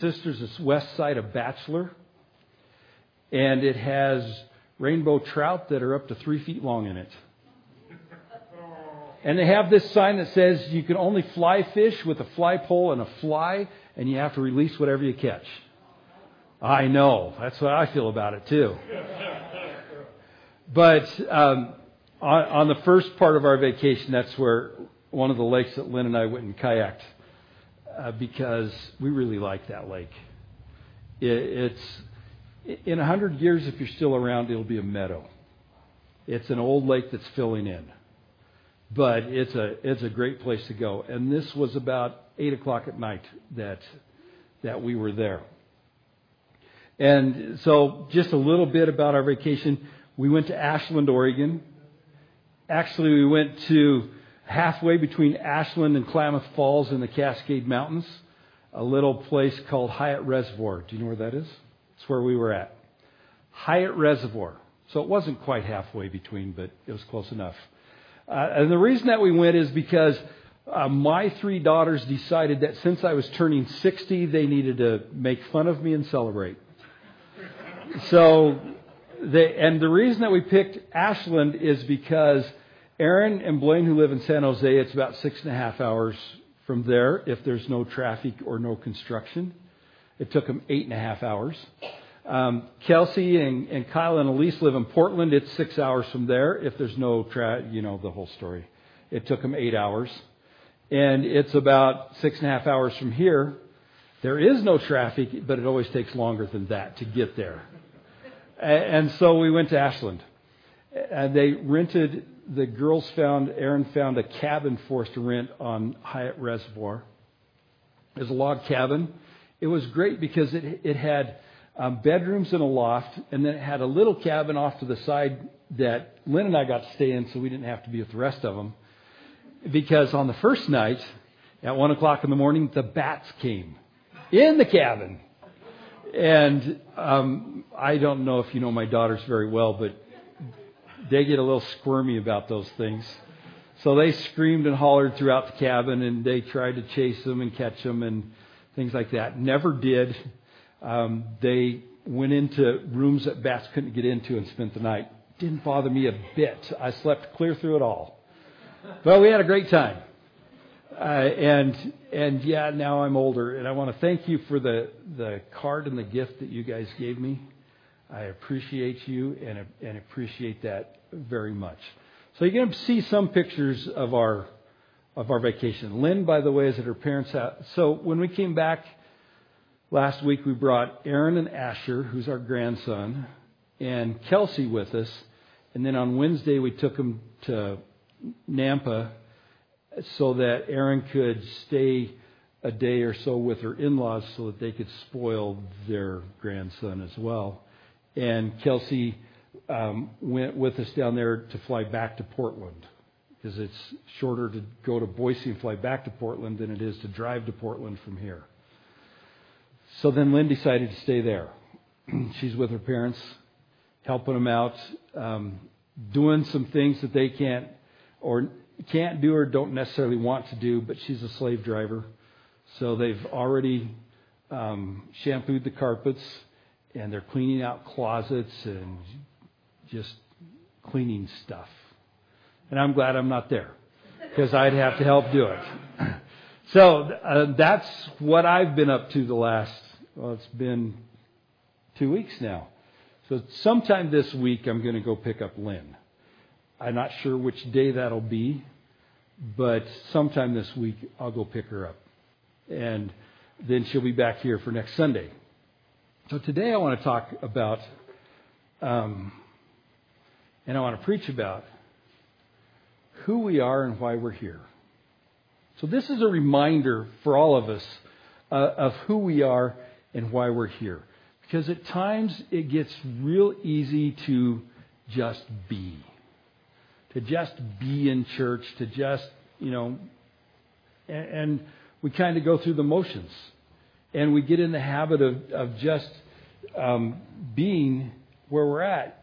sisters is west side of Bachelor, and it has rainbow trout that are up to three feet long in it. And they have this sign that says you can only fly fish with a fly pole and a fly, and you have to release whatever you catch. I know. That's what I feel about it, too. But um, on, on the first part of our vacation, that's where one of the lakes that Lynn and I went and kayaked uh, because we really like that lake. It, it's in a hundred years, if you're still around, it'll be a meadow. It's an old lake that's filling in, but it's a it's a great place to go. And this was about eight o'clock at night that that we were there. And so, just a little bit about our vacation. We went to Ashland, Oregon. Actually, we went to halfway between Ashland and Klamath Falls in the Cascade Mountains, a little place called Hyatt Reservoir. Do you know where that is? It's where we were at. Hyatt Reservoir. So it wasn't quite halfway between, but it was close enough. Uh, and the reason that we went is because uh, my three daughters decided that since I was turning 60, they needed to make fun of me and celebrate. So, they, and the reason that we picked Ashland is because Aaron and Blaine, who live in San Jose, it's about six and a half hours from there if there's no traffic or no construction. It took them eight and a half hours. Um, Kelsey and, and Kyle and Elise live in Portland. It's six hours from there if there's no tra- you know the whole story. It took them eight hours, and it's about six and a half hours from here. There is no traffic, but it always takes longer than that to get there. And so we went to Ashland. And they rented the girls found, Aaron found a cabin for us to rent on Hyatt Reservoir. It was a log cabin. It was great because it, it had um, bedrooms and a loft, and then it had a little cabin off to the side that Lynn and I got to stay in so we didn't have to be with the rest of them. Because on the first night, at 1 o'clock in the morning, the bats came in the cabin. And um, I don't know if you know my daughters very well, but they get a little squirmy about those things. So they screamed and hollered throughout the cabin, and they tried to chase them and catch them and things like that. Never did. Um, they went into rooms that bats couldn't get into and spent the night. Didn't bother me a bit. I slept clear through it all. But we had a great time. Uh, and and yeah, now I'm older, and I want to thank you for the the card and the gift that you guys gave me. I appreciate you and, and appreciate that very much. So you're going to see some pictures of our of our vacation. Lynn, by the way, is at her parents' house. So when we came back last week, we brought Aaron and Asher, who's our grandson, and Kelsey with us. And then on Wednesday, we took them to Nampa so that Aaron could stay a day or so with her in laws so that they could spoil their grandson as well and Kelsey um, went with us down there to fly back to Portland because it's shorter to go to Boise and fly back to Portland than it is to drive to Portland from here. So then Lynn decided to stay there. She's with her parents, helping them out, um, doing some things that they can't or can't do or don't necessarily want to do. But she's a slave driver, so they've already um, shampooed the carpets and they're cleaning out closets and just cleaning stuff. And I'm glad I'm not there because I'd have to help do it. So uh, that's what I've been up to the last, well, it's been two weeks now. So sometime this week, I'm going to go pick up Lynn. I'm not sure which day that'll be, but sometime this week, I'll go pick her up. And then she'll be back here for next Sunday. So today I want to talk about, um, and I want to preach about who we are and why we're here. So this is a reminder for all of us uh, of who we are and why we're here. Because at times it gets real easy to just be. To just be in church, to just, you know, and, and we kind of go through the motions and we get in the habit of, of just um, being where we're at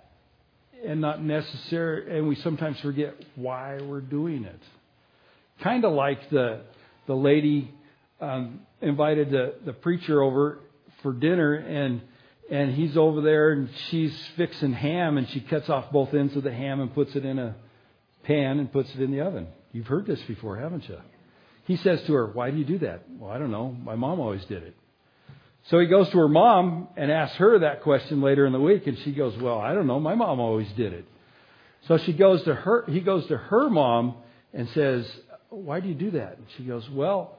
and not necessary and we sometimes forget why we're doing it kind of like the the lady um, invited the, the preacher over for dinner and and he's over there and she's fixing ham and she cuts off both ends of the ham and puts it in a pan and puts it in the oven. You've heard this before, haven't you? He says to her, Why do you do that? Well, I don't know. My mom always did it. So he goes to her mom and asks her that question later in the week, and she goes, Well, I don't know. My mom always did it. So she goes to her, he goes to her mom and says, Why do you do that? And she goes, Well,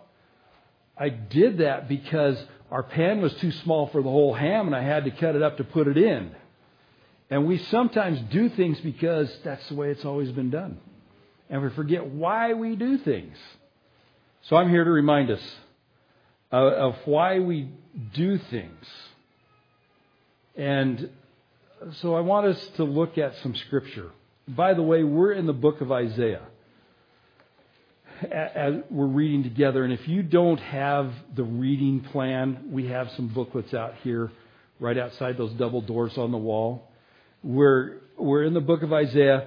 I did that because our pan was too small for the whole ham and I had to cut it up to put it in. And we sometimes do things because that's the way it's always been done. And we forget why we do things. So I'm here to remind us of why we do things. And so I want us to look at some scripture. By the way, we're in the book of Isaiah as we're reading together. And if you don't have the reading plan, we have some booklets out here right outside those double doors on the wall. We're, we're in the book of Isaiah.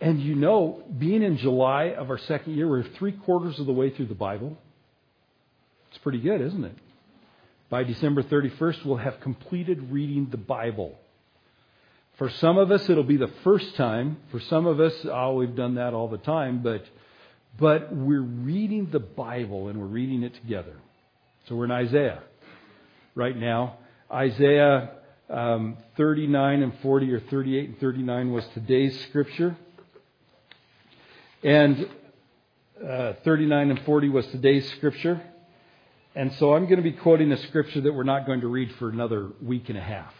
And you know, being in July of our second year, we're three quarters of the way through the Bible. It's pretty good, isn't it? By December 31st, we'll have completed reading the Bible. For some of us, it'll be the first time. For some of us, oh, we've done that all the time, but, but we're reading the Bible and we're reading it together. So we're in Isaiah right now. Isaiah um, 39 and 40, or 38 and 39 was today's scripture. And uh, 39 and 40 was today's scripture. And so I'm going to be quoting a scripture that we're not going to read for another week and a half.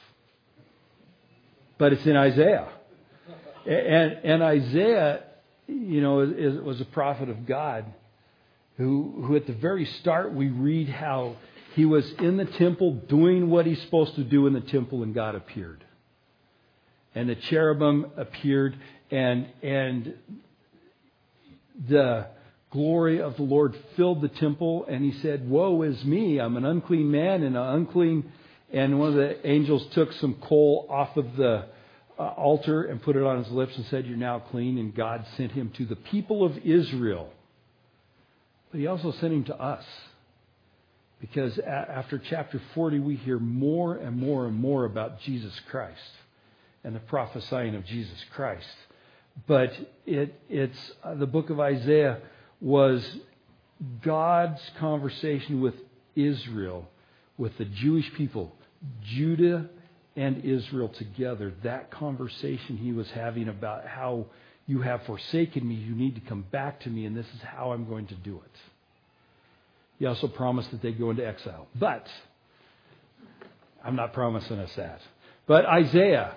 But it's in Isaiah. And, and Isaiah, you know, is, was a prophet of God who, who at the very start we read how he was in the temple doing what he's supposed to do in the temple and God appeared. And the cherubim appeared and, and the glory of the Lord filled the temple, and he said, Woe is me, I'm an unclean man and an unclean. And one of the angels took some coal off of the uh, altar and put it on his lips and said, You're now clean. And God sent him to the people of Israel. But he also sent him to us. Because after chapter 40, we hear more and more and more about Jesus Christ and the prophesying of Jesus Christ. But it, it's uh, the book of Isaiah was God's conversation with Israel, with the Jewish people, Judah and Israel together. That conversation he was having about how you have forsaken me, you need to come back to me, and this is how I'm going to do it. He also promised that they'd go into exile. But I'm not promising us that. But Isaiah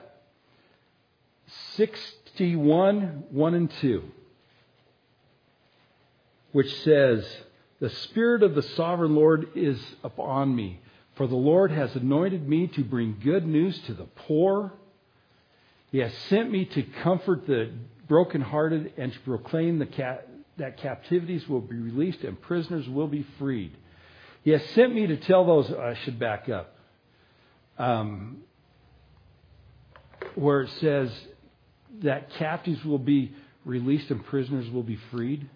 6 61, 1 and 2, which says, The Spirit of the sovereign Lord is upon me, for the Lord has anointed me to bring good news to the poor. He has sent me to comfort the brokenhearted and to proclaim that captivities will be released and prisoners will be freed. He has sent me to tell those, I should back up, um, where it says, that captives will be released and prisoners will be freed.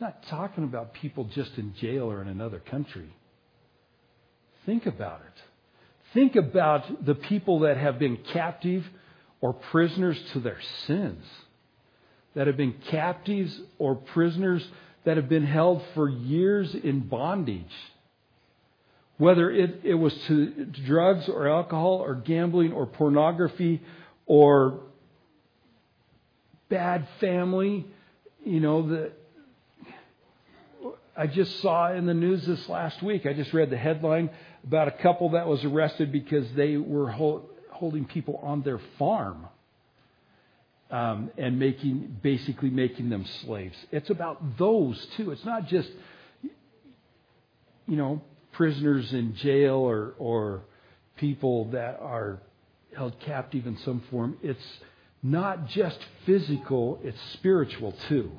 Not talking about people just in jail or in another country. Think about it. Think about the people that have been captive or prisoners to their sins, that have been captives or prisoners that have been held for years in bondage. Whether it, it was to drugs or alcohol or gambling or pornography or bad family. You know, the, I just saw in the news this last week, I just read the headline about a couple that was arrested because they were holding people on their farm um, and making, basically making them slaves. It's about those too. It's not just, you know, prisoners in jail or, or people that are held captive in some form. It's not just physical, it's spiritual too.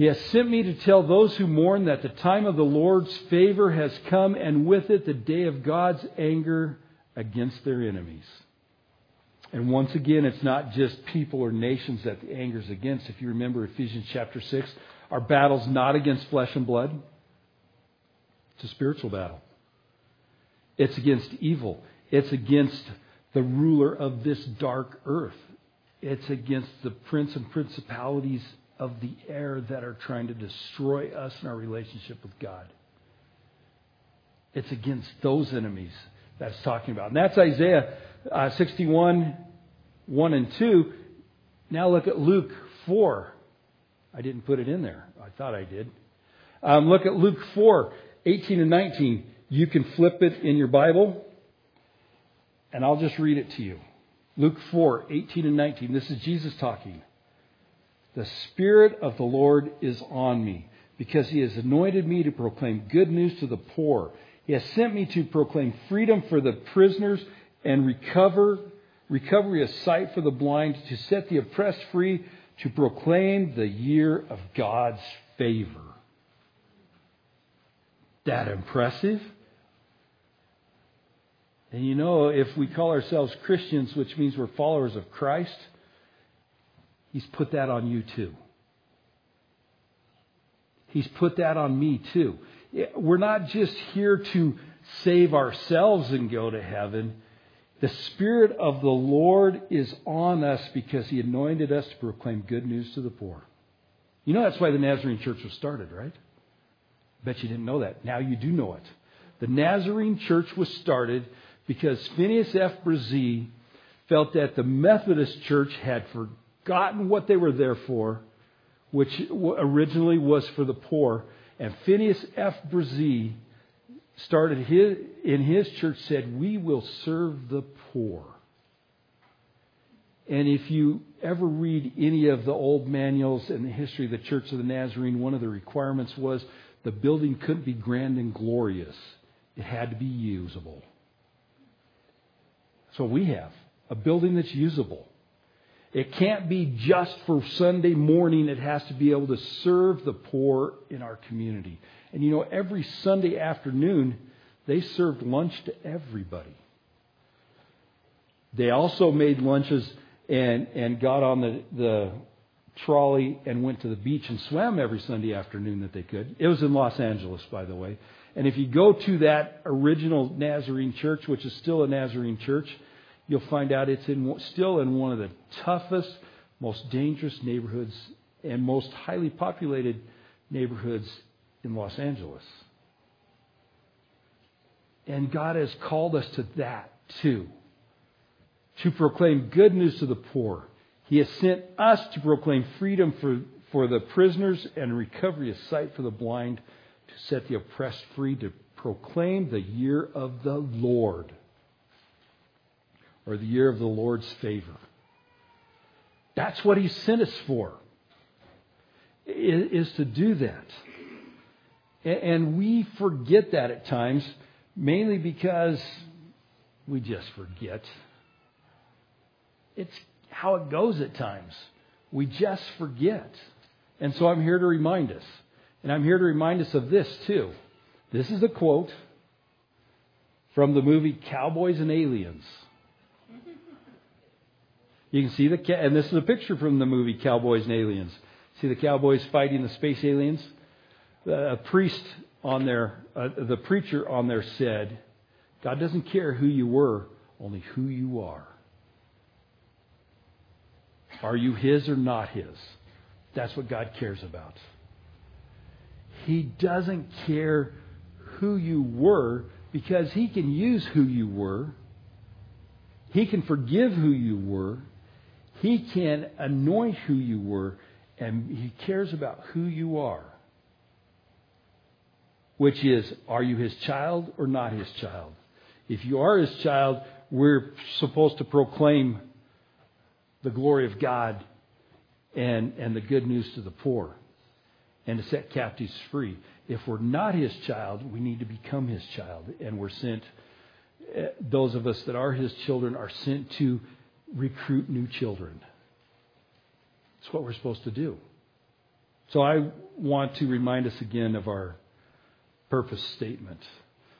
He has sent me to tell those who mourn that the time of the Lord's favor has come, and with it the day of God's anger against their enemies. And once again, it's not just people or nations that the anger is against. If you remember Ephesians chapter 6, our battle's not against flesh and blood, it's a spiritual battle. It's against evil. It's against the ruler of this dark earth. It's against the prince and principalities of the air that are trying to destroy us and our relationship with God. It's against those enemies that's talking about. And that's Isaiah uh, 61, 1 and 2. Now look at Luke 4. I didn't put it in there. I thought I did. Um, look at Luke 4, 18 and 19. You can flip it in your Bible, and I'll just read it to you. Luke 4, 18 and 19. This is Jesus talking. The Spirit of the Lord is on me, because He has anointed me to proclaim good news to the poor. He has sent me to proclaim freedom for the prisoners and recover, recovery of sight for the blind, to set the oppressed free, to proclaim the year of God's favor. That impressive? And you know, if we call ourselves Christians, which means we're followers of Christ, He's put that on you too. He's put that on me too. We're not just here to save ourselves and go to heaven. The Spirit of the Lord is on us because He anointed us to proclaim good news to the poor. You know that's why the Nazarene church was started, right? Bet you didn't know that. Now you do know it. The Nazarene church was started because Phineas F. Bresee felt that the Methodist church had forgotten what they were there for, which originally was for the poor. And Phineas F. Bresee started his, in his church said, We will serve the poor. And if you ever read any of the old manuals in the history of the Church of the Nazarene, one of the requirements was the building couldn't be grand and glorious. It had to be usable. So we have a building that's usable. It can't be just for Sunday morning. It has to be able to serve the poor in our community. And you know, every Sunday afternoon, they served lunch to everybody. They also made lunches and, and got on the, the trolley and went to the beach and swam every Sunday afternoon that they could. It was in Los Angeles, by the way. And if you go to that original Nazarene church, which is still a Nazarene church, you'll find out it's in, still in one of the toughest, most dangerous neighborhoods and most highly populated neighborhoods in Los Angeles. And God has called us to that too. To proclaim good news to the poor. He has sent us to proclaim freedom for, for the prisoners and recovery of sight for the blind, to set the oppressed free, to proclaim the year of the Lord, or the year of the Lord's favor. That's what He sent us for, is to do that. And we forget that at times, mainly because we just forget. It's how it goes at times. We just forget. And so I'm here to remind us. And I'm here to remind us of this too. This is a quote from the movie Cowboys and Aliens. You can see the, and this is a picture from the movie Cowboys and Aliens. See the cowboys fighting the space aliens? a priest on there, uh, the preacher on there said, God doesn't care who you were, only who you are. Are you His or not His? That's what God cares about. He doesn't care who you were because He can use who you were. He can forgive who you were. He can anoint who you were. And He cares about who you are which is, are you his child or not his child? If you are his child, we're supposed to proclaim the glory of God and, and the good news to the poor and to set captives free. If we're not his child, we need to become his child. And we're sent, eh, those of us that are his children are sent to recruit new children. It's what we're supposed to do. So I want to remind us again of our purpose statement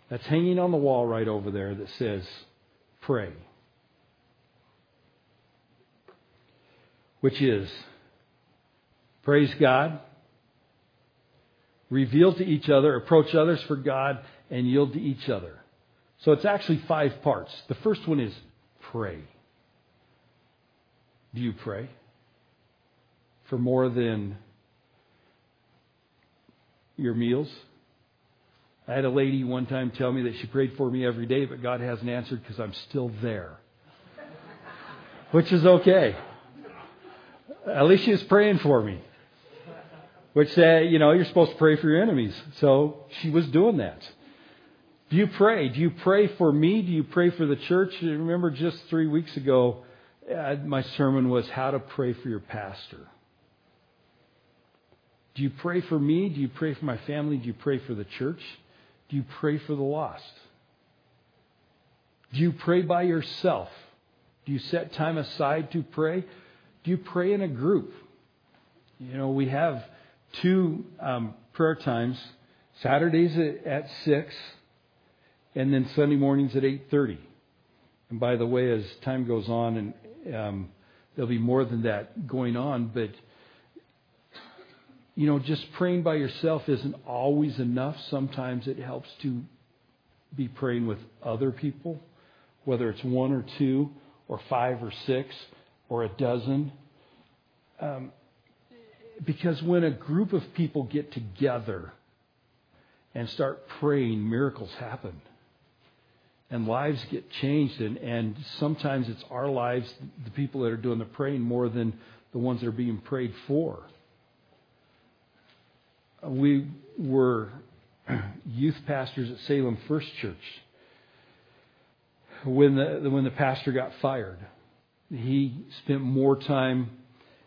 that's hanging on the wall right over there that says, pray. Which is, praise God, reveal to each other, approach others for God, and yield to each other. So it's actually five parts. The first one is pray. Do you pray? For more than your meals? I had a lady one time tell me that she prayed for me every day, but God hasn't answered because I'm still there. Which is okay. At least she was praying for me. Which said, you know, you're supposed to pray for your enemies. So she was doing that. Do you pray? Do you pray for me? Do you pray for the church? Remember just three weeks ago, uh, my sermon was how to pray for your pastor. Do you pray for me? Do you pray for my family? Do you pray for the church? Do you pray for the lost? Do you pray by yourself? Do you set time aside to pray? Do you pray in a group? You know, we have two um, prayer times: Saturdays at, six, and then Sunday mornings at eight thirty. And by the way, as time goes on, and um, there'll be more than that going on, but you know, just praying by yourself isn't always enough. Sometimes it helps to be praying with other people, whether it's one or two, or five or six, or a dozen. Um, because when a group of people get together and start praying, miracles happen. And lives get changed, and, and sometimes it's our lives, the people that are doing the praying, more than the ones that are being prayed for we were youth pastors at Salem First Church when the when the pastor got fired. He spent more time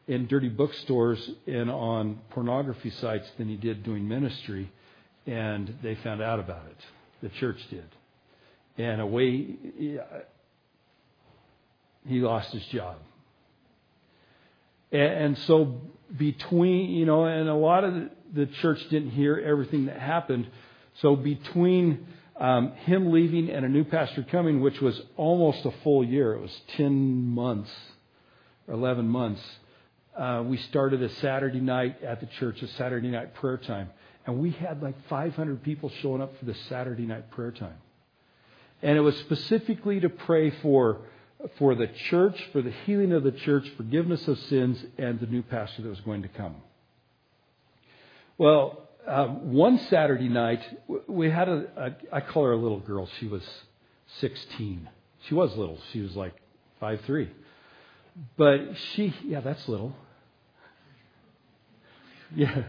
in dirty bookstores and on pornography sites than he did doing ministry, and they found out about it. The church did, and away he lost his job. And so between you know, and a lot of the church didn't hear everything that happened. So between um, him leaving and a new pastor coming, which was almost a full year, it was 10 months, or 11 months, uh, we started a Saturday night at the church, a Saturday night prayer time. And we had like 500 people showing up for the Saturday night prayer time. And it was specifically to pray for, for the church, for the healing of the church, forgiveness of sins, and the new pastor that was going to come. Well, um, one Saturday night, we had a, a, I call her a little girl. She was 16. She was little. She was like five three. But she, yeah, that's little. Yeah.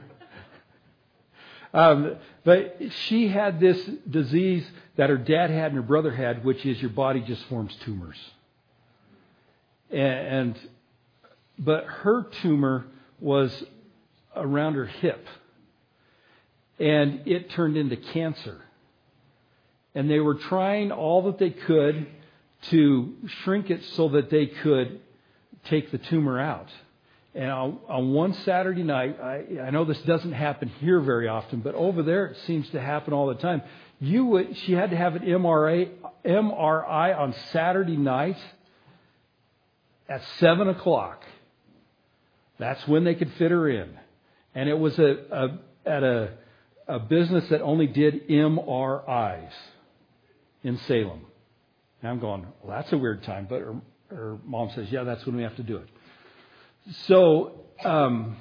Um, but she had this disease that her dad had and her brother had, which is your body just forms tumors. And, but her tumor was around her hip and it turned into cancer. And they were trying all that they could to shrink it so that they could take the tumor out. And on, on one Saturday night, I, I know this doesn't happen here very often, but over there it seems to happen all the time. You would, she had to have an MRI, MRI on Saturday night at seven o'clock. That's when they could fit her in, and it was a, a at a a business that only did MRIs in Salem. And I'm going, well, that's a weird time. But her, her mom says, yeah, that's when we have to do it. So um,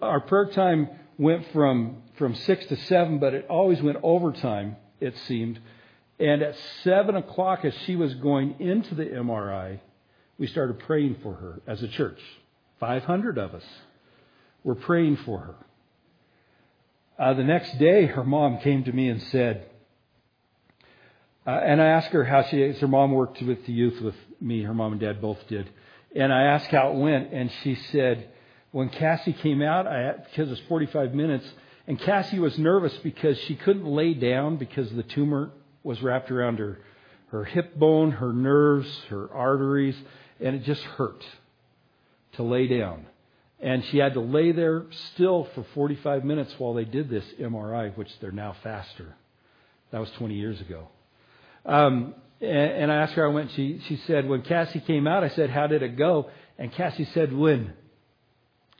our prayer time went from, from 6 to 7, but it always went overtime, it seemed. And at 7 o'clock, as she was going into the MRI, we started praying for her as a church. 500 of us were praying for her. Uh, the next day, her mom came to me and said, uh, and I asked her how she, her mom worked with the youth with me, her mom and dad both did. And I asked how it went, and she said, when Cassie came out, I, because it was 45 minutes, and Cassie was nervous because she couldn't lay down because the tumor was wrapped around her, her hip bone, her nerves, her arteries, and it just hurt to lay down. And she had to lay there still for 45 minutes while they did this MRI, which they're now faster. That was 20 years ago. Um, and, I asked her, I went, she, she said, when Cassie came out, I said, how did it go? And Cassie said, when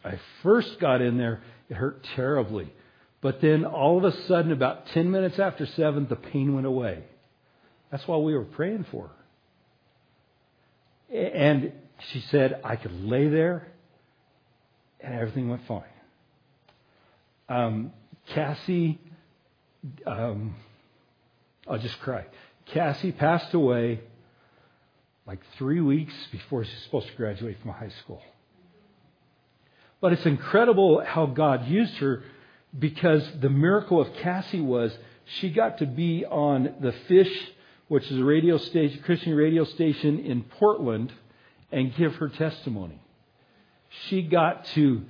I first got in there, it hurt terribly. But then all of a sudden, about 10 minutes after 7, the pain went away. That's why we were praying for her. And she said, I could lay there and everything went fine. Um, Cassie, um, I'll just cry. Cassie passed away like three weeks before she's supposed to graduate from high school. But it's incredible how God used her because the miracle of Cassie was she got to be on the Fish, which is a radio station, Christian radio station in Portland, and give her testimony. She got to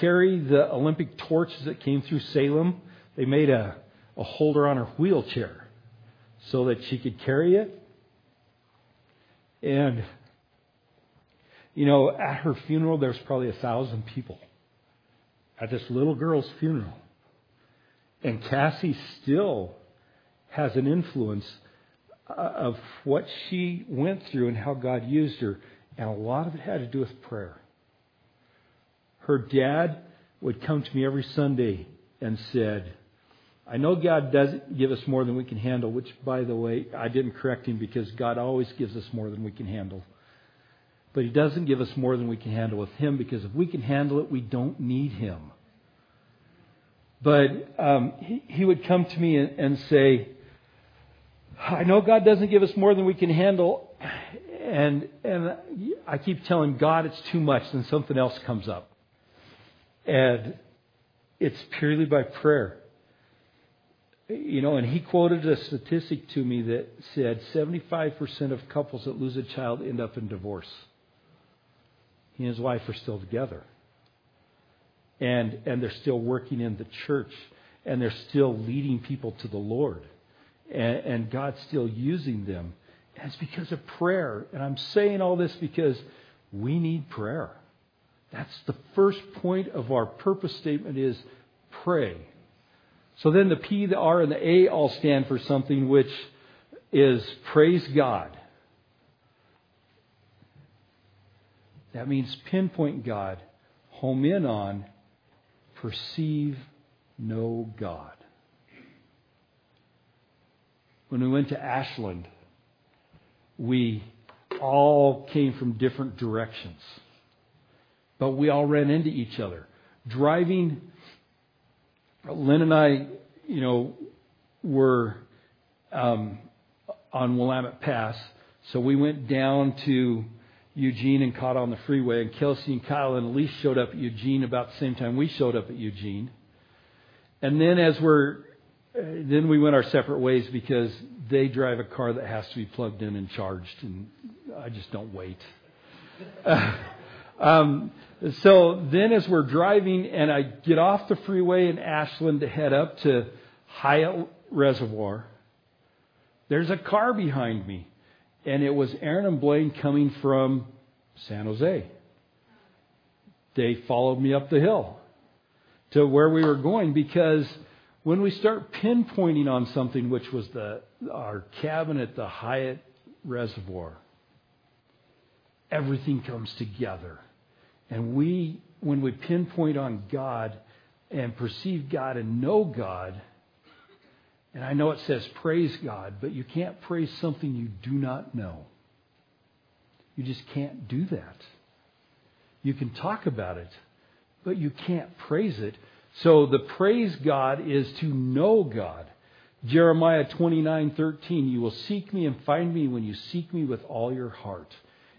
carry the Olympic torches that came through Salem. They made a, a holder on her wheelchair so that she could carry it. And, you know, at her funeral, there was probably a thousand people at this little girl's funeral. And Cassie still has an influence uh, of what she went through and how God used her. And a lot of it had to do with prayer. Her dad would come to me every Sunday and said, I know God doesn't give us more than we can handle, which, by the way, I didn't correct him because God always gives us more than we can handle. But He doesn't give us more than we can handle with Him because if we can handle it, we don't need Him. But um, he, he would come to me and, and say, I know God doesn't give us more than we can handle, and and I keep telling God it's too much, then something else comes up. And it's purely by prayer. You know, and he quoted a statistic to me that said 75% of couples that lose a child end up in divorce. He and his wife are still together. And, and they're still working in the church. And they're still leading people to the Lord. And, and God's still using them. And it's because of prayer. And I'm saying all this because we need prayer. That's the first point of our purpose statement is pray. So then the P, the R, and the A all stand for something which is praise God. That means pinpoint God, home in on, perceive, know God. When we went to Ashland, we all came from different directions but we all ran into each other. Driving, Lynn and I, you know, were um, on Willamette Pass, so we went down to Eugene and caught on the freeway. And Kelsey and Kyle and Elise showed up at Eugene about the same time we showed up at Eugene. And then as we're then we went our separate ways because they drive a car that has to be plugged in and charged, and I just don't wait. Um, so then, as we're driving, and I get off the freeway in Ashland to head up to Hyatt Reservoir, there's a car behind me, and it was Aaron and Blaine coming from San Jose. They followed me up the hill to where we were going because when we start pinpointing on something, which was the our cabin at the Hyatt Reservoir, everything comes together. And we, when we pinpoint on God and perceive God and know God, and I know it says praise God, but you can't praise something you do not know. You just can't do that. You can talk about it, but you can't praise it. So the praise God is to know God. Jeremiah 29:13 You will seek me and find me when you seek me with all your heart.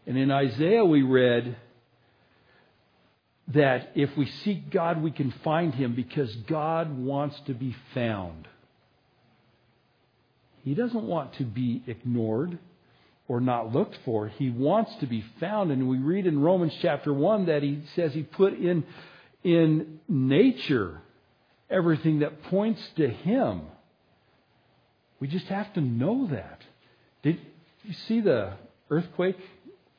And in Isaiah we read that if we seek God, we can find Him because God wants to be found. He doesn't want to be ignored or not looked for. He wants to be found. And we read in Romans chapter 1 that He says He put in, in nature everything that points to Him. We just have to know that. Did you see the earthquake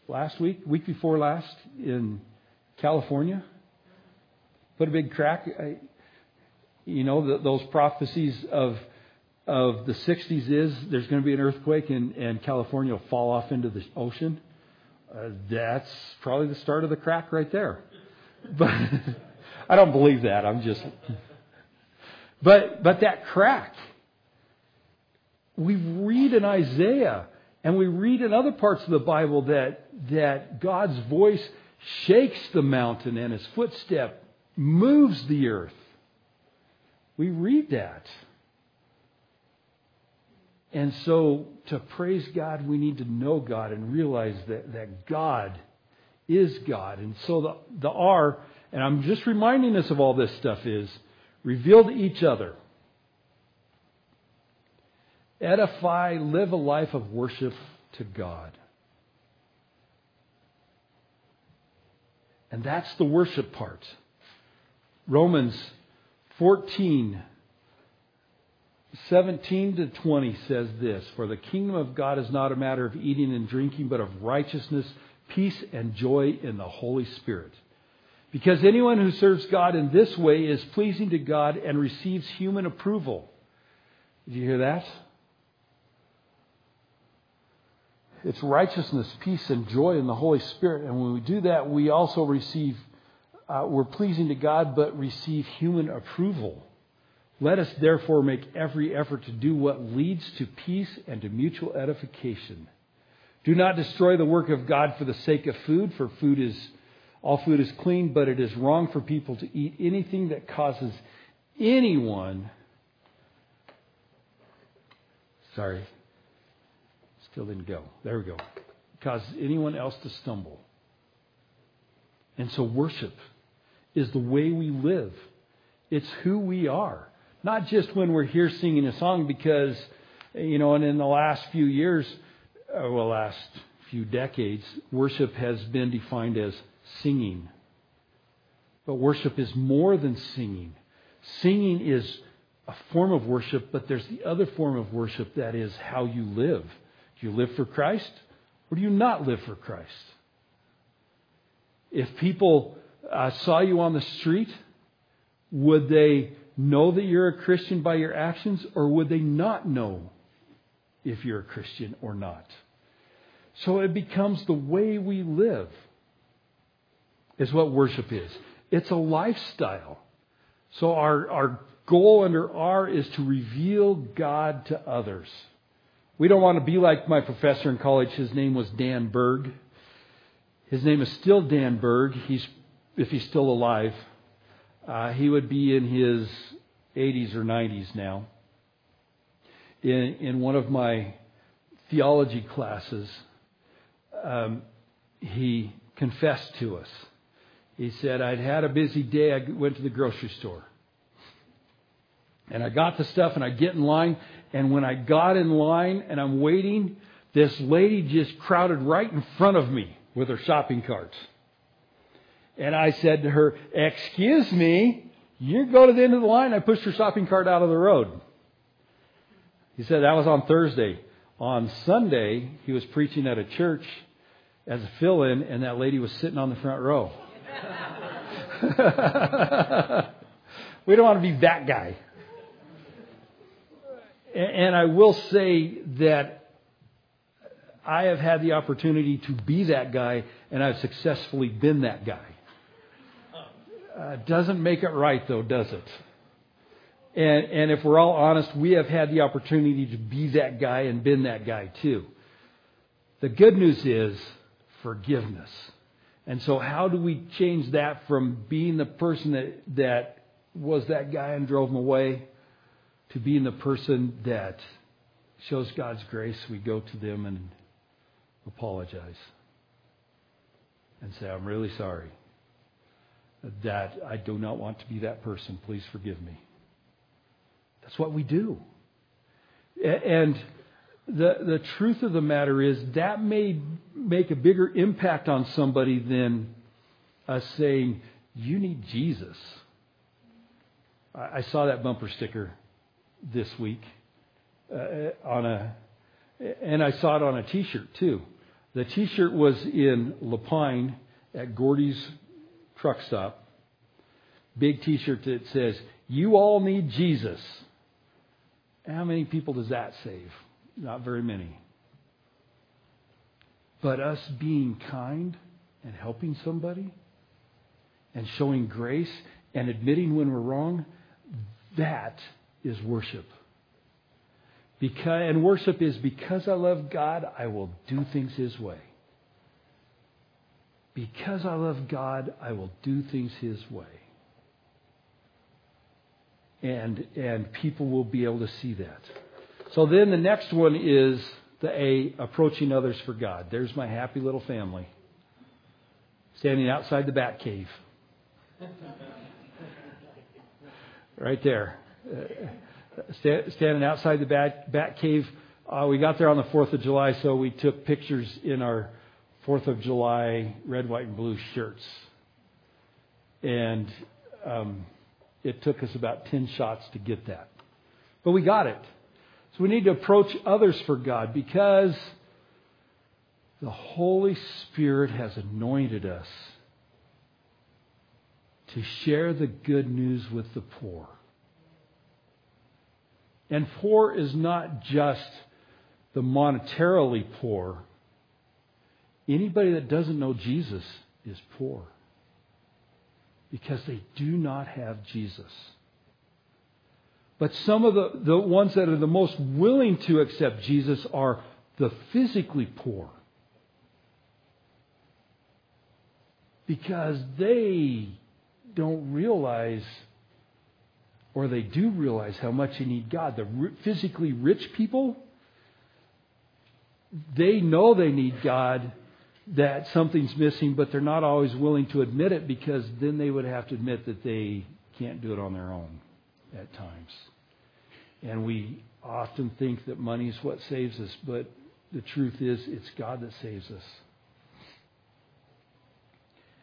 last week, week before last in California. Put a big crack. You know, the, those prophecies of of the 60s is there's going to be an earthquake and, and California will fall off into the ocean. Uh, that's probably the start of the crack right there. But I don't believe that. I'm just. But but that crack we read in Isaiah and we read in other parts of the Bible that, that God's voice shakes the mountain and his footstep moves the earth. We read that. And so to praise God, we need to know God and realize that, that God is God. And so the, the R, and I'm just reminding us of all this stuff, is reveal to each other. Edify, live a life of worship to God. And that's the worship part. Romans 14, 17 to 20 says this For the kingdom of God is not a matter of eating and drinking, but of righteousness, peace, and joy in the Holy Spirit. Because anyone who serves God in this way is pleasing to God and receives human approval. Did you hear that? It's righteousness, peace, and joy in the Holy Spirit. And when we do that, we also receive, uh, we're pleasing to God, but receive human approval. Let us therefore make every effort to do what leads to peace and to mutual edification. Do not destroy the work of God for the sake of food, for food is all food is clean, but it is wrong for people to eat anything that causes anyone sorry, Still didn't go. There we go. Cause anyone else to stumble. And so worship is the way we live. It's who we are. Not just when we're here singing a song because, you know, and in the last few years, uh, well, last few decades, worship has been defined as singing. But worship is more than singing. Singing is a form of worship, but there's the other form of worship that is how you live. You live for Christ or do you not live for Christ? If people uh, saw you on the street, would they know that you're a Christian by your actions or would they not know if you're a Christian or not? So it becomes the way we live, is what worship is. It's a lifestyle. So our, our goal under R is to reveal God to others. We don't want to be like my professor in college. His name was Dan Berg. His name is still Dan Berg. He's, if he's still alive, uh, he would be in his 80s or 90s now. In, in one of my theology classes, um, he confessed to us. He said, I'd had a busy day. I went to the grocery store. And I got the stuff and I get in line and when I got in line and I'm waiting, this lady just crowded right in front of me with her shopping carts. And I said to her, Excuse me, you go to the end of the line. I pushed her shopping cart out of the road. He said that was on Thursday. On Sunday, he was preaching at a church as a fill in, and that lady was sitting on the front row. we don't want to be that guy. And I will say that I have had the opportunity to be that guy, and I've successfully been that guy. Uh, doesn't make it right, though, does it? And, and if we're all honest, we have had the opportunity to be that guy and been that guy too. The good news is forgiveness. And so, how do we change that from being the person that, that was that guy and drove him away to being the person that shows God's grace, we go to them and apologize and say, I'm really sorry that I do not want to be that person. Please forgive me. That's what we do. And the, the truth of the matter is that may make a bigger impact on somebody than us saying, You need Jesus. I, I saw that bumper sticker this week uh, on a, and I saw it on a T-shirt too. The T-shirt was in La Pine at Gordy's truck stop. Big T-shirt that says, "You all need Jesus." How many people does that save? Not very many. But us being kind and helping somebody and showing grace and admitting when we're wrong, that is worship. Because, and worship is because I love God, I will do things His way. Because I love God, I will do things His way. And, and people will be able to see that. So then the next one is the A, approaching others for God. There's my happy little family standing outside the bat cave. Right there. Uh, st- standing outside the bat, bat cave. Uh, we got there on the 4th of July, so we took pictures in our 4th of July red, white, and blue shirts. And um, it took us about 10 shots to get that. But we got it. So we need to approach others for God because the Holy Spirit has anointed us to share the good news with the poor. And poor is not just the monetarily poor. Anybody that doesn't know Jesus is poor because they do not have Jesus. But some of the, the ones that are the most willing to accept Jesus are the physically poor. Because they don't realize, or they do realize how much they need God. The physically rich people, they know they need God, that something's missing, but they're not always willing to admit it because then they would have to admit that they can't do it on their own at times. And we often think that money is what saves us, but the truth is it's God that saves us.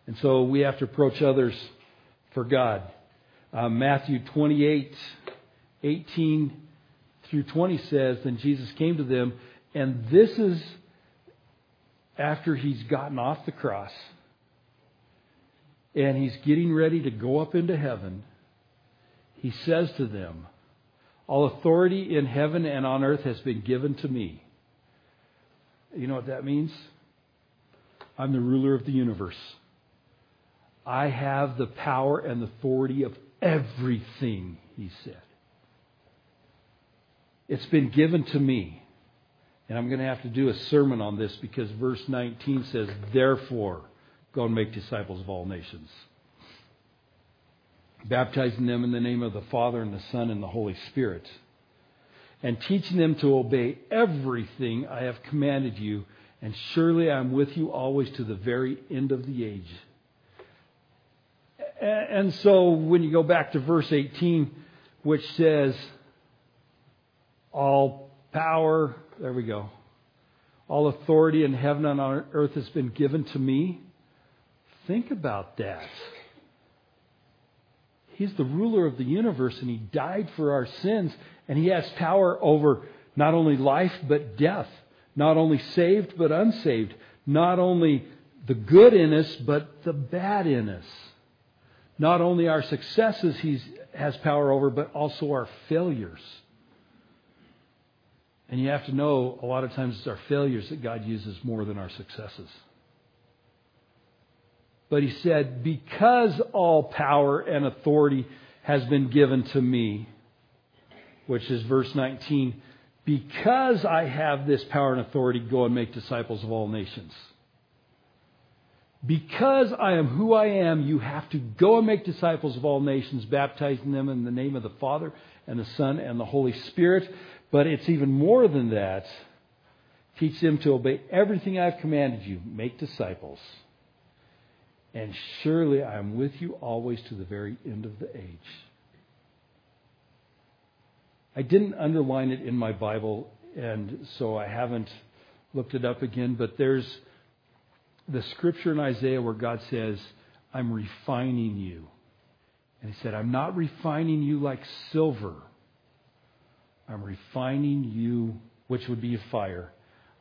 And so we have to approach others for God. Uh, Matthew 28, 18 through 20 says, Then Jesus came to them, and this is after he's gotten off the cross and he's getting ready to go up into heaven. He says to them, All authority in heaven and on earth has been given to me. You know what that means? I'm the ruler of the universe. I have the power and authority of everything, he said. It's been given to me. And I'm going to have to do a sermon on this because verse 19 says, Therefore, go and make disciples of all nations, baptizing them in the name of the Father and the Son and the Holy Spirit, and teaching them to obey everything I have commanded you. And surely I am with you always to the very end of the age. And so when you go back to verse 18, which says, All power, there we go. All authority in heaven and on earth has been given to me. Think about that. He's the ruler of the universe and he died for our sins and he has power over not only life but death, not only saved but unsaved, not only the good in us but the bad in us not only our successes he has power over, but also our failures. And you have to know a lot of times it's our failures that God uses more than our successes. But he said, Because all power and authority has been given to me, which is verse 19, because I have this power and authority, go and make disciples of all nations. Because I am who I am, you have to go and make disciples of all nations, baptizing them in the name of the Father and the Son and the Holy Spirit. But it's even more than that. Teach them to obey everything I've commanded you. Make disciples. And surely I am with you always to the very end of the age. I didn't underline it in my Bible, and so I haven't looked it up again, but there's the scripture in Isaiah where God says, I'm refining you. And he said, I'm not refining you like silver. I'm refining you, which would be a fire.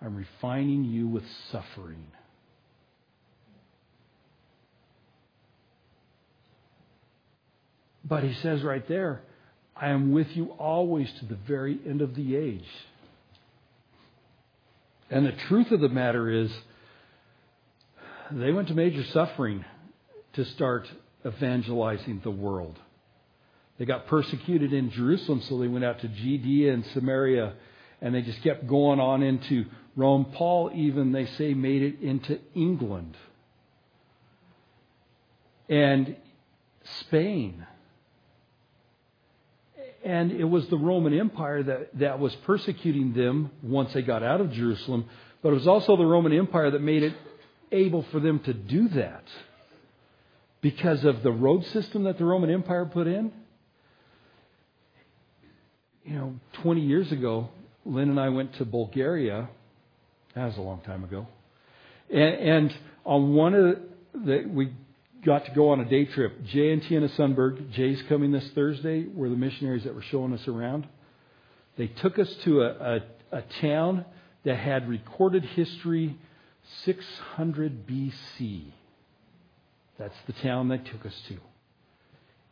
I'm refining you with suffering. But he says right there, I am with you always to the very end of the age. And the truth of the matter is, they went to major suffering to start evangelizing the world. They got persecuted in Jerusalem, so they went out to Judea and Samaria and they just kept going on into Rome. Paul even, they say, made it into England and Spain. And it was the Roman Empire that, that was persecuting them once they got out of Jerusalem, but it was also the Roman Empire that made it able for them to do that because of the road system that the Roman Empire put in. You know, 20 years ago, Lynn and I went to Bulgaria. That was a long time ago. And, and on one of the, we got to go on a day trip. Jay and Tiana Sundberg, Jay's coming this Thursday, were the missionaries that were showing us around. They took us to a, a, a town that had recorded history 600 BC. That's the town they took us to.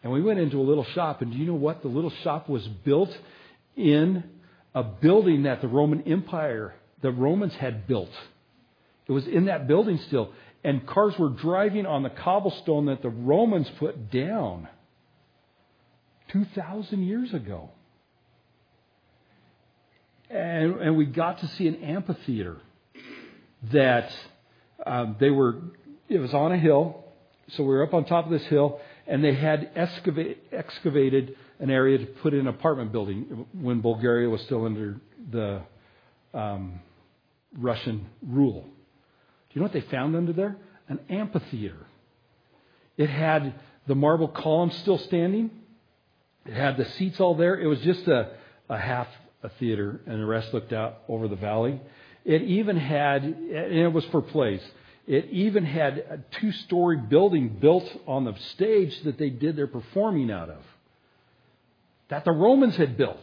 And we went into a little shop, and do you know what? The little shop was built in a building that the Roman Empire, the Romans had built. It was in that building still. And cars were driving on the cobblestone that the Romans put down 2,000 years ago. And, and we got to see an amphitheater that um, they were, it was on a hill. So we were up on top of this hill, and they had excavate, excavated an area to put in an apartment building when Bulgaria was still under the um, Russian rule. Do you know what they found under there? An amphitheater. It had the marble columns still standing. It had the seats all there. It was just a, a half a theater, and the rest looked out over the valley. It even had, and it was for plays. It even had a two story building built on the stage that they did their performing out of, that the Romans had built.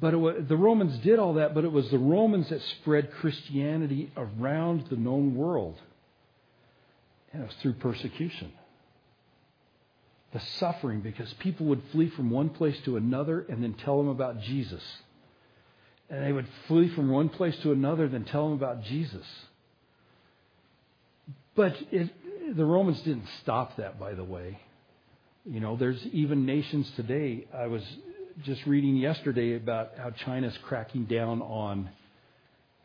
But was, the Romans did all that, but it was the Romans that spread Christianity around the known world. And it was through persecution. The suffering, because people would flee from one place to another and then tell them about Jesus. And they would flee from one place to another, then tell them about Jesus. But it, the Romans didn't stop that, by the way. You know, there's even nations today. I was just reading yesterday about how China's cracking down on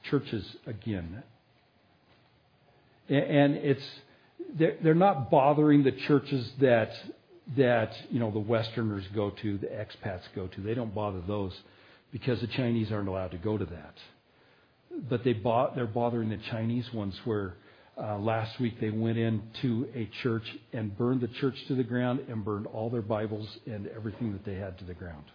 churches again. And it's they're not bothering the churches that that you know the Westerners go to, the expats go to. They don't bother those because the Chinese aren't allowed to go to that. But they bought, they're bothering the Chinese ones where uh, last week they went into a church and burned the church to the ground and burned all their Bibles and everything that they had to the ground.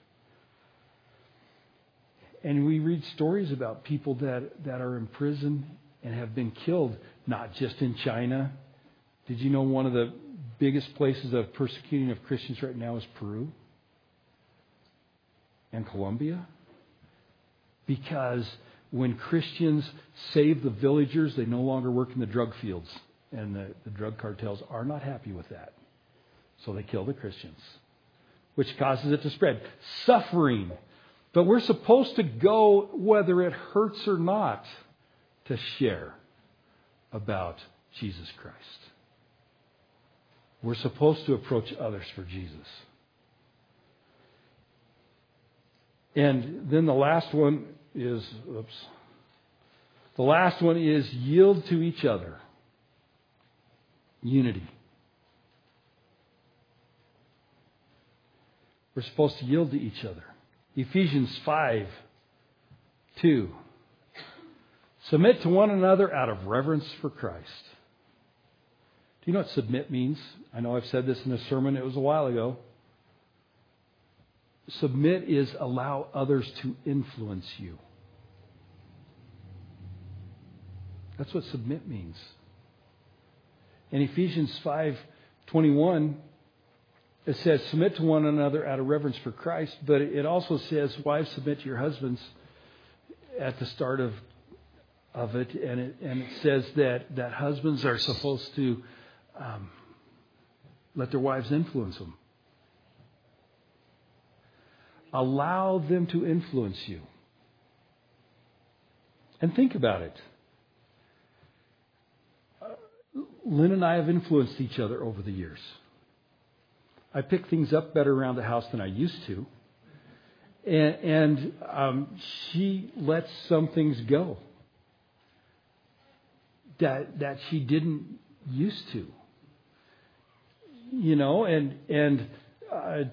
And we read stories about people that, that are in prison and have been killed, not just in China. Did you know one of the biggest places of persecuting of Christians right now is Peru and Colombia? Because when Christians save the villagers, they no longer work in the drug fields. And the, the drug cartels are not happy with that. So they kill the Christians, which causes it to spread. Suffering but we're supposed to go, whether it hurts or not, to share about Jesus Christ. We're supposed to approach others for Jesus. And then the last one is, oops. The last one is yield to each other. Unity. We're supposed to yield to each other. Ephesians 5 2. Submit to one another out of reverence for Christ. Do you know what submit means? I know I've said this in a sermon, it was a while ago. Submit is allow others to influence you. That's what submit means. In Ephesians 5:21, it says, submit to one another out of reverence for Christ, but it also says, wives, submit to your husbands at the start of, of it. And, it. and it says that, that husbands are supposed to um, let their wives influence them. Allow them to influence you. And think about it. Lynn and I have influenced each other over the years. I pick things up better around the house than I used to. And, and um, she lets some things go that that she didn't used to. You know, and and uh,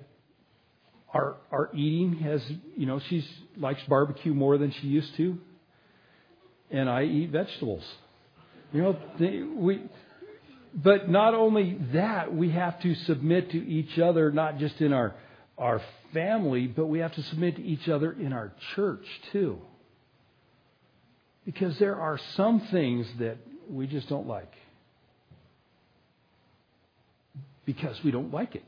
our our eating has you know she's likes barbecue more than she used to, and I eat vegetables. You know, they, we. But not only that, we have to submit to each other, not just in our our family, but we have to submit to each other in our church too. Because there are some things that we just don't like. Because we don't like it.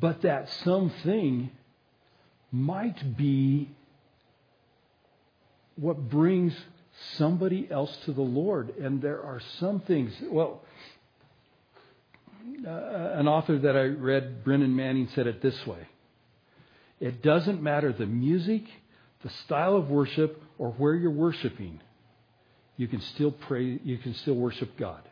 But that something might be what brings somebody else to the Lord. And there are some things, well, uh, an author that I read, Brennan Manning, said it this way It doesn't matter the music, the style of worship, or where you're worshiping, you can still pray, you can still worship God.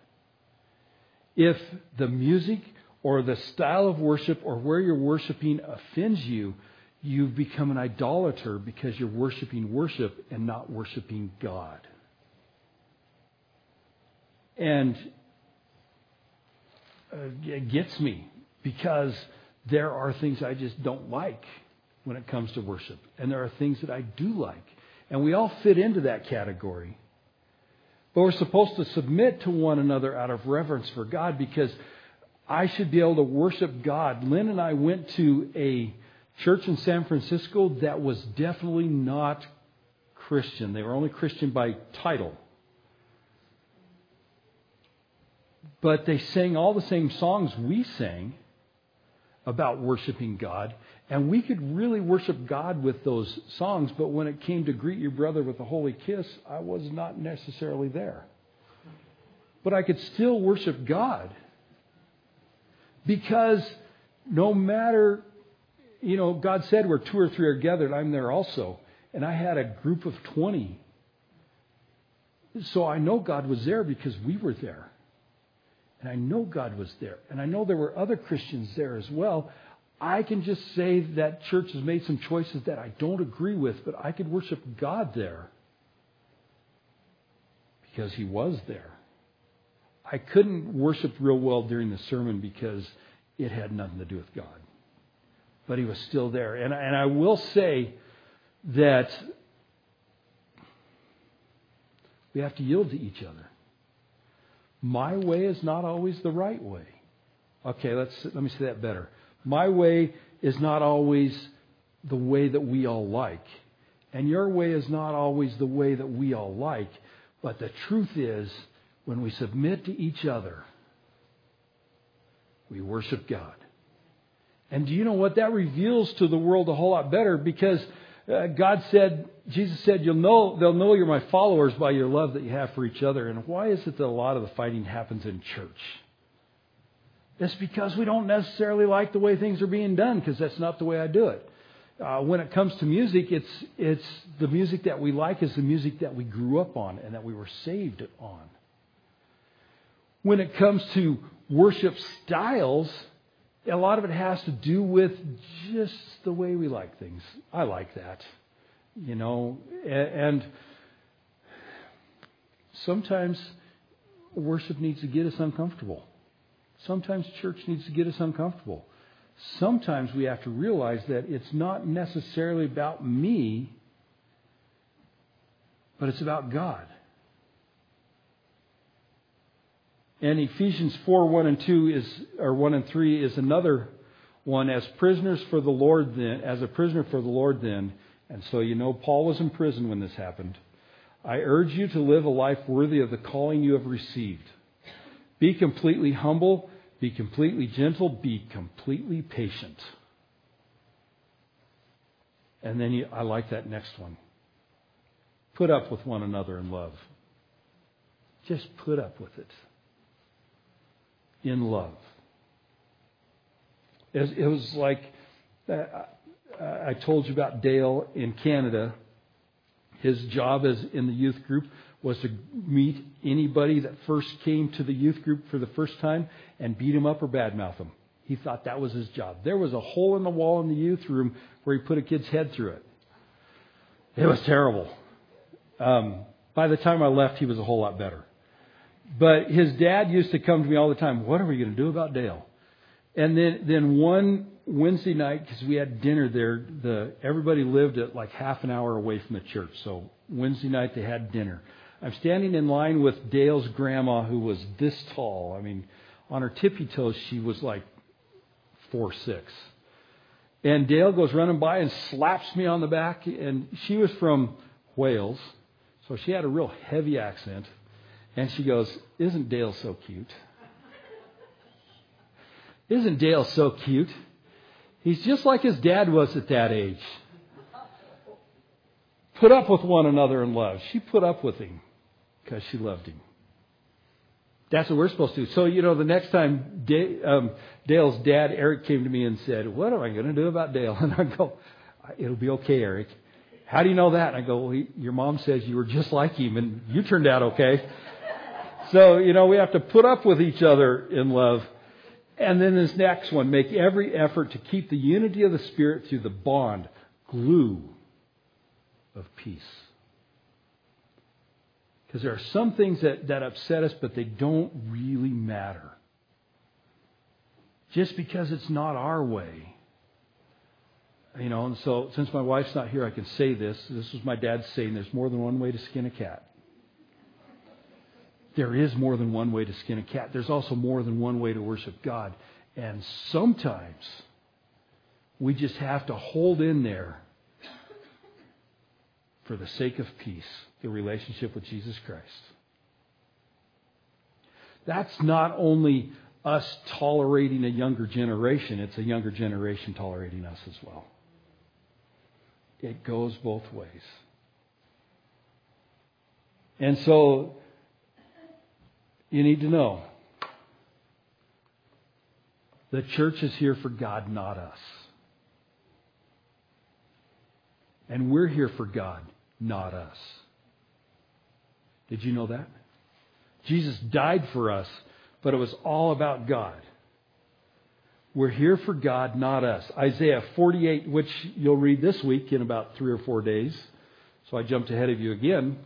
If the music or the style of worship or where you're worshiping offends you, you've become an idolater because you're worshiping worship and not worshiping God. And uh, it gets me because there are things I just don't like when it comes to worship, and there are things that I do like. And we all fit into that category. But we're supposed to submit to one another out of reverence for God because I should be able to worship God. Lynn and I went to a church in San Francisco that was definitely not Christian. They were only Christian by title. But they sang all the same songs we sang about worshiping God. And we could really worship God with those songs, but when it came to greet your brother with a holy kiss, I was not necessarily there. But I could still worship God because no matter, you know, God said where two or three are gathered, I'm there also. And I had a group of 20. So I know God was there because we were there. And I know God was there. And I know there were other Christians there as well. I can just say that church has made some choices that I don't agree with, but I could worship God there because He was there. I couldn't worship real well during the sermon because it had nothing to do with God. But he was still there. And, and I will say that we have to yield to each other. My way is not always the right way. Okay, let's let me say that better. My way is not always the way that we all like. And your way is not always the way that we all like. But the truth is, when we submit to each other, we worship God. And do you know what? That reveals to the world a whole lot better because uh, God said, Jesus said, You'll know, they'll know you're my followers by your love that you have for each other. And why is it that a lot of the fighting happens in church? It's because we don't necessarily like the way things are being done because that's not the way I do it. Uh, when it comes to music, it's, it's the music that we like is the music that we grew up on and that we were saved on when it comes to worship styles, a lot of it has to do with just the way we like things. I like that, you know, and sometimes worship needs to get us uncomfortable. Sometimes church needs to get us uncomfortable. Sometimes we have to realize that it's not necessarily about me, but it's about God. And Ephesians 4 1 and 2 is, or 1 and 3 is another one. As prisoners for the Lord, then, as a prisoner for the Lord, then, and so you know Paul was in prison when this happened. I urge you to live a life worthy of the calling you have received. Be completely humble, be completely gentle, be completely patient. And then you, I like that next one. Put up with one another in love. Just put up with it in love. It was like uh, I told you about Dale in Canada. His job as in the youth group was to meet anybody that first came to the youth group for the first time and beat him up or badmouth him. He thought that was his job. There was a hole in the wall in the youth room where he put a kid's head through it. It was terrible. Um, by the time I left, he was a whole lot better. But his dad used to come to me all the time. What are we going to do about Dale? And then, then one Wednesday night, because we had dinner there, the everybody lived at like half an hour away from the church. So Wednesday night they had dinner. I'm standing in line with Dale's grandma, who was this tall. I mean, on her tippy toes, she was like four six. And Dale goes running by and slaps me on the back. And she was from Wales, so she had a real heavy accent. And she goes, Isn't Dale so cute? Isn't Dale so cute? He's just like his dad was at that age. Put up with one another in love. She put up with him because she loved him. That's what we're supposed to do. So, you know, the next time um, Dale's dad, Eric, came to me and said, What am I going to do about Dale? And I go, It'll be okay, Eric. How do you know that? And I go, Well, your mom says you were just like him and you turned out okay. So, you know, we have to put up with each other in love. And then this next one make every effort to keep the unity of the Spirit through the bond, glue of peace. Because there are some things that, that upset us, but they don't really matter. Just because it's not our way. You know, and so since my wife's not here, I can say this. This was my dad saying there's more than one way to skin a cat. There is more than one way to skin a cat. There's also more than one way to worship God. And sometimes we just have to hold in there for the sake of peace, the relationship with Jesus Christ. That's not only us tolerating a younger generation, it's a younger generation tolerating us as well. It goes both ways. And so you need to know the church is here for God, not us. And we're here for God, not us. Did you know that? Jesus died for us, but it was all about God. We're here for God, not us. Isaiah 48, which you'll read this week in about three or four days. So I jumped ahead of you again.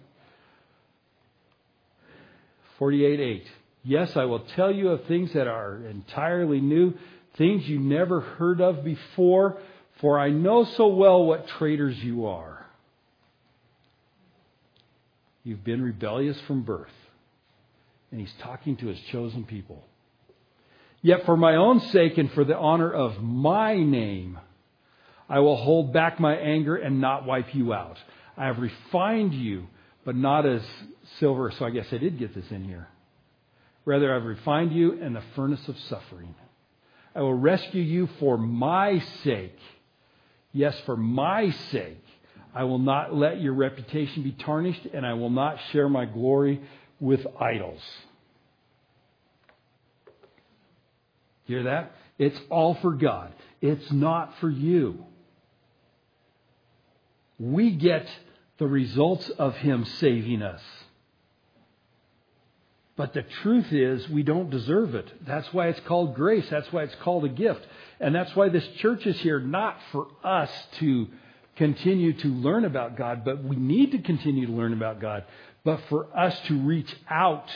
48 8. Yes, I will tell you of things that are entirely new, things you never heard of before, for I know so well what traitors you are. You've been rebellious from birth. And he's talking to his chosen people. Yet for my own sake and for the honor of my name, I will hold back my anger and not wipe you out. I have refined you, but not as silver. So I guess I did get this in here. Rather, I've refined you in the furnace of suffering. I will rescue you for my sake. Yes, for my sake. I will not let your reputation be tarnished, and I will not share my glory with idols. Hear that? It's all for God. It's not for you. We get the results of Him saving us. But the truth is, we don't deserve it. That's why it's called grace. That's why it's called a gift. And that's why this church is here, not for us to continue to learn about God, but we need to continue to learn about God, but for us to reach out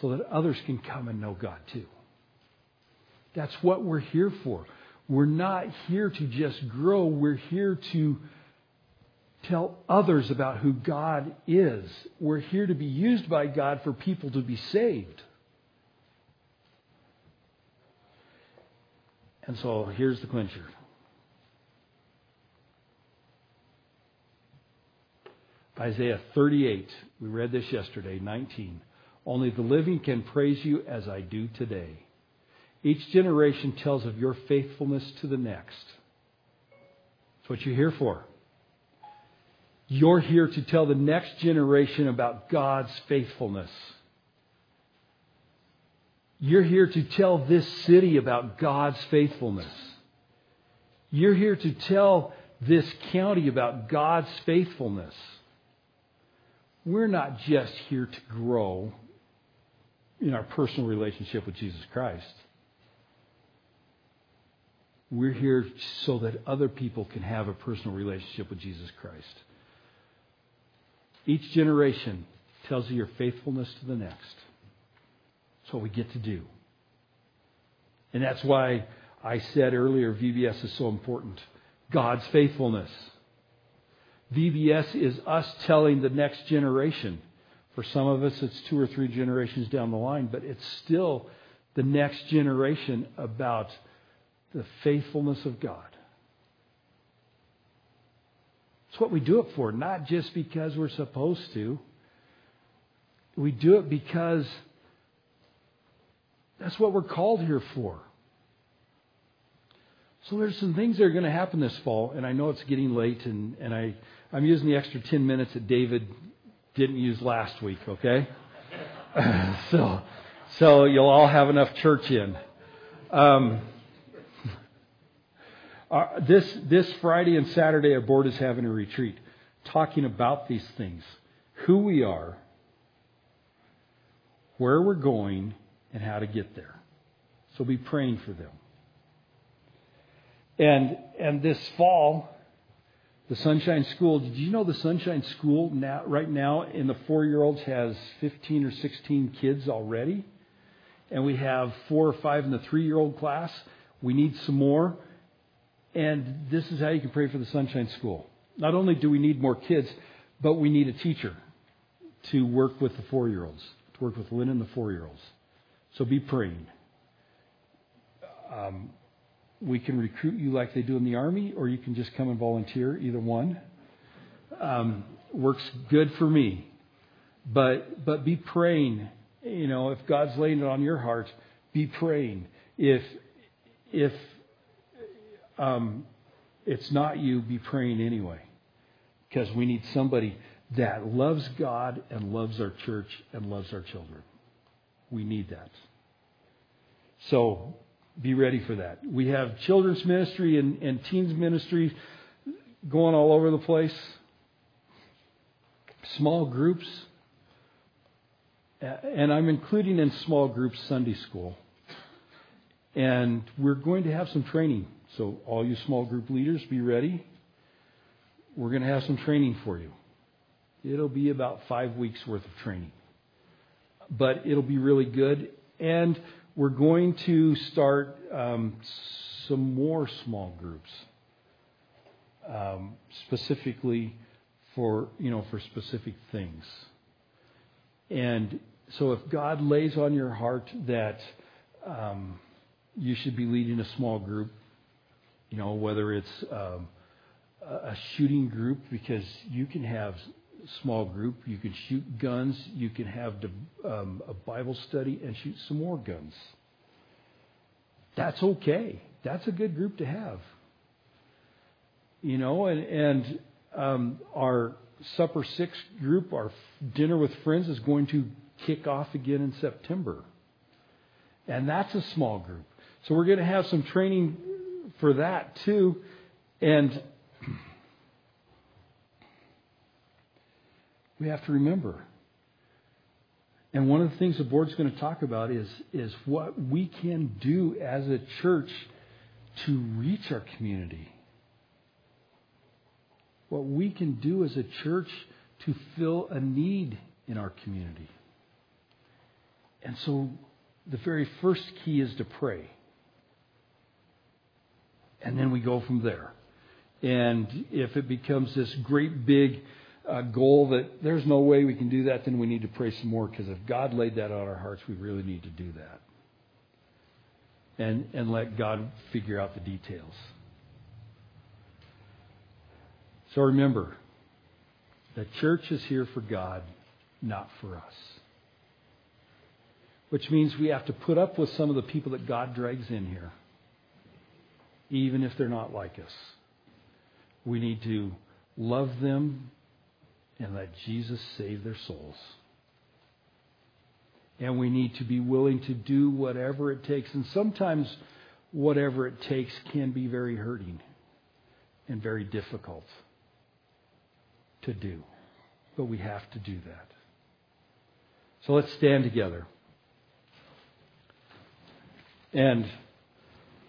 so that others can come and know God too. That's what we're here for. We're not here to just grow, we're here to tell others about who God is. We're here to be used by God for people to be saved. And so here's the clincher. Isaiah 38, we read this yesterday, 19. Only the living can praise you as I do today. Each generation tells of your faithfulness to the next. That's what you're here for. You're here to tell the next generation about God's faithfulness. You're here to tell this city about God's faithfulness. You're here to tell this county about God's faithfulness. We're not just here to grow in our personal relationship with Jesus Christ. We're here so that other people can have a personal relationship with Jesus Christ. Each generation tells you your faithfulness to the next. That's what we get to do. And that's why I said earlier VBS is so important. God's faithfulness. VBS is us telling the next generation. For some of us, it's two or three generations down the line, but it's still the next generation about the faithfulness of God. It's what we do it for, not just because we're supposed to. We do it because that's what we're called here for. So there's some things that are going to happen this fall, and I know it's getting late, and, and I, I'm using the extra 10 minutes that David didn't use last week, okay? so, so you'll all have enough church in. Um, uh, this, this Friday and Saturday, our board is having a retreat talking about these things who we are, where we're going, and how to get there. So be praying for them. And, and this fall, the Sunshine School, did you know the Sunshine School now, right now in the four year olds has 15 or 16 kids already? And we have four or five in the three year old class. We need some more. And this is how you can pray for the Sunshine School. Not only do we need more kids, but we need a teacher to work with the four year olds, to work with Lynn and the four year olds. So be praying. Um, we can recruit you like they do in the Army, or you can just come and volunteer, either one. Um, works good for me. But, but be praying. You know, if God's laying it on your heart, be praying. If, if um, it's not you, be praying anyway. Because we need somebody that loves God and loves our church and loves our children. We need that. So be ready for that. We have children's ministry and, and teens ministry going all over the place. Small groups. And I'm including in small groups Sunday school. And we're going to have some training. So, all you small group leaders, be ready. We're going to have some training for you. It'll be about five weeks worth of training. But it'll be really good. And we're going to start um, some more small groups, um, specifically for you know for specific things. And so, if God lays on your heart that um, you should be leading a small group, you know whether it's um, a shooting group because you can have small group. You can shoot guns. You can have um, a Bible study and shoot some more guns. That's okay. That's a good group to have. You know, and, and um, our Supper Six group, our dinner with friends, is going to kick off again in September. And that's a small group. So we're going to have some training for that too. And we have to remember. And one of the things the board's going to talk about is, is what we can do as a church to reach our community. What we can do as a church to fill a need in our community. And so the very first key is to pray. And then we go from there. And if it becomes this great big uh, goal that there's no way we can do that, then we need to pray some more because if God laid that on our hearts, we really need to do that. And, and let God figure out the details. So remember, the church is here for God, not for us. Which means we have to put up with some of the people that God drags in here, even if they're not like us. We need to love them and let Jesus save their souls. And we need to be willing to do whatever it takes. And sometimes, whatever it takes can be very hurting and very difficult to do. But we have to do that. So let's stand together. And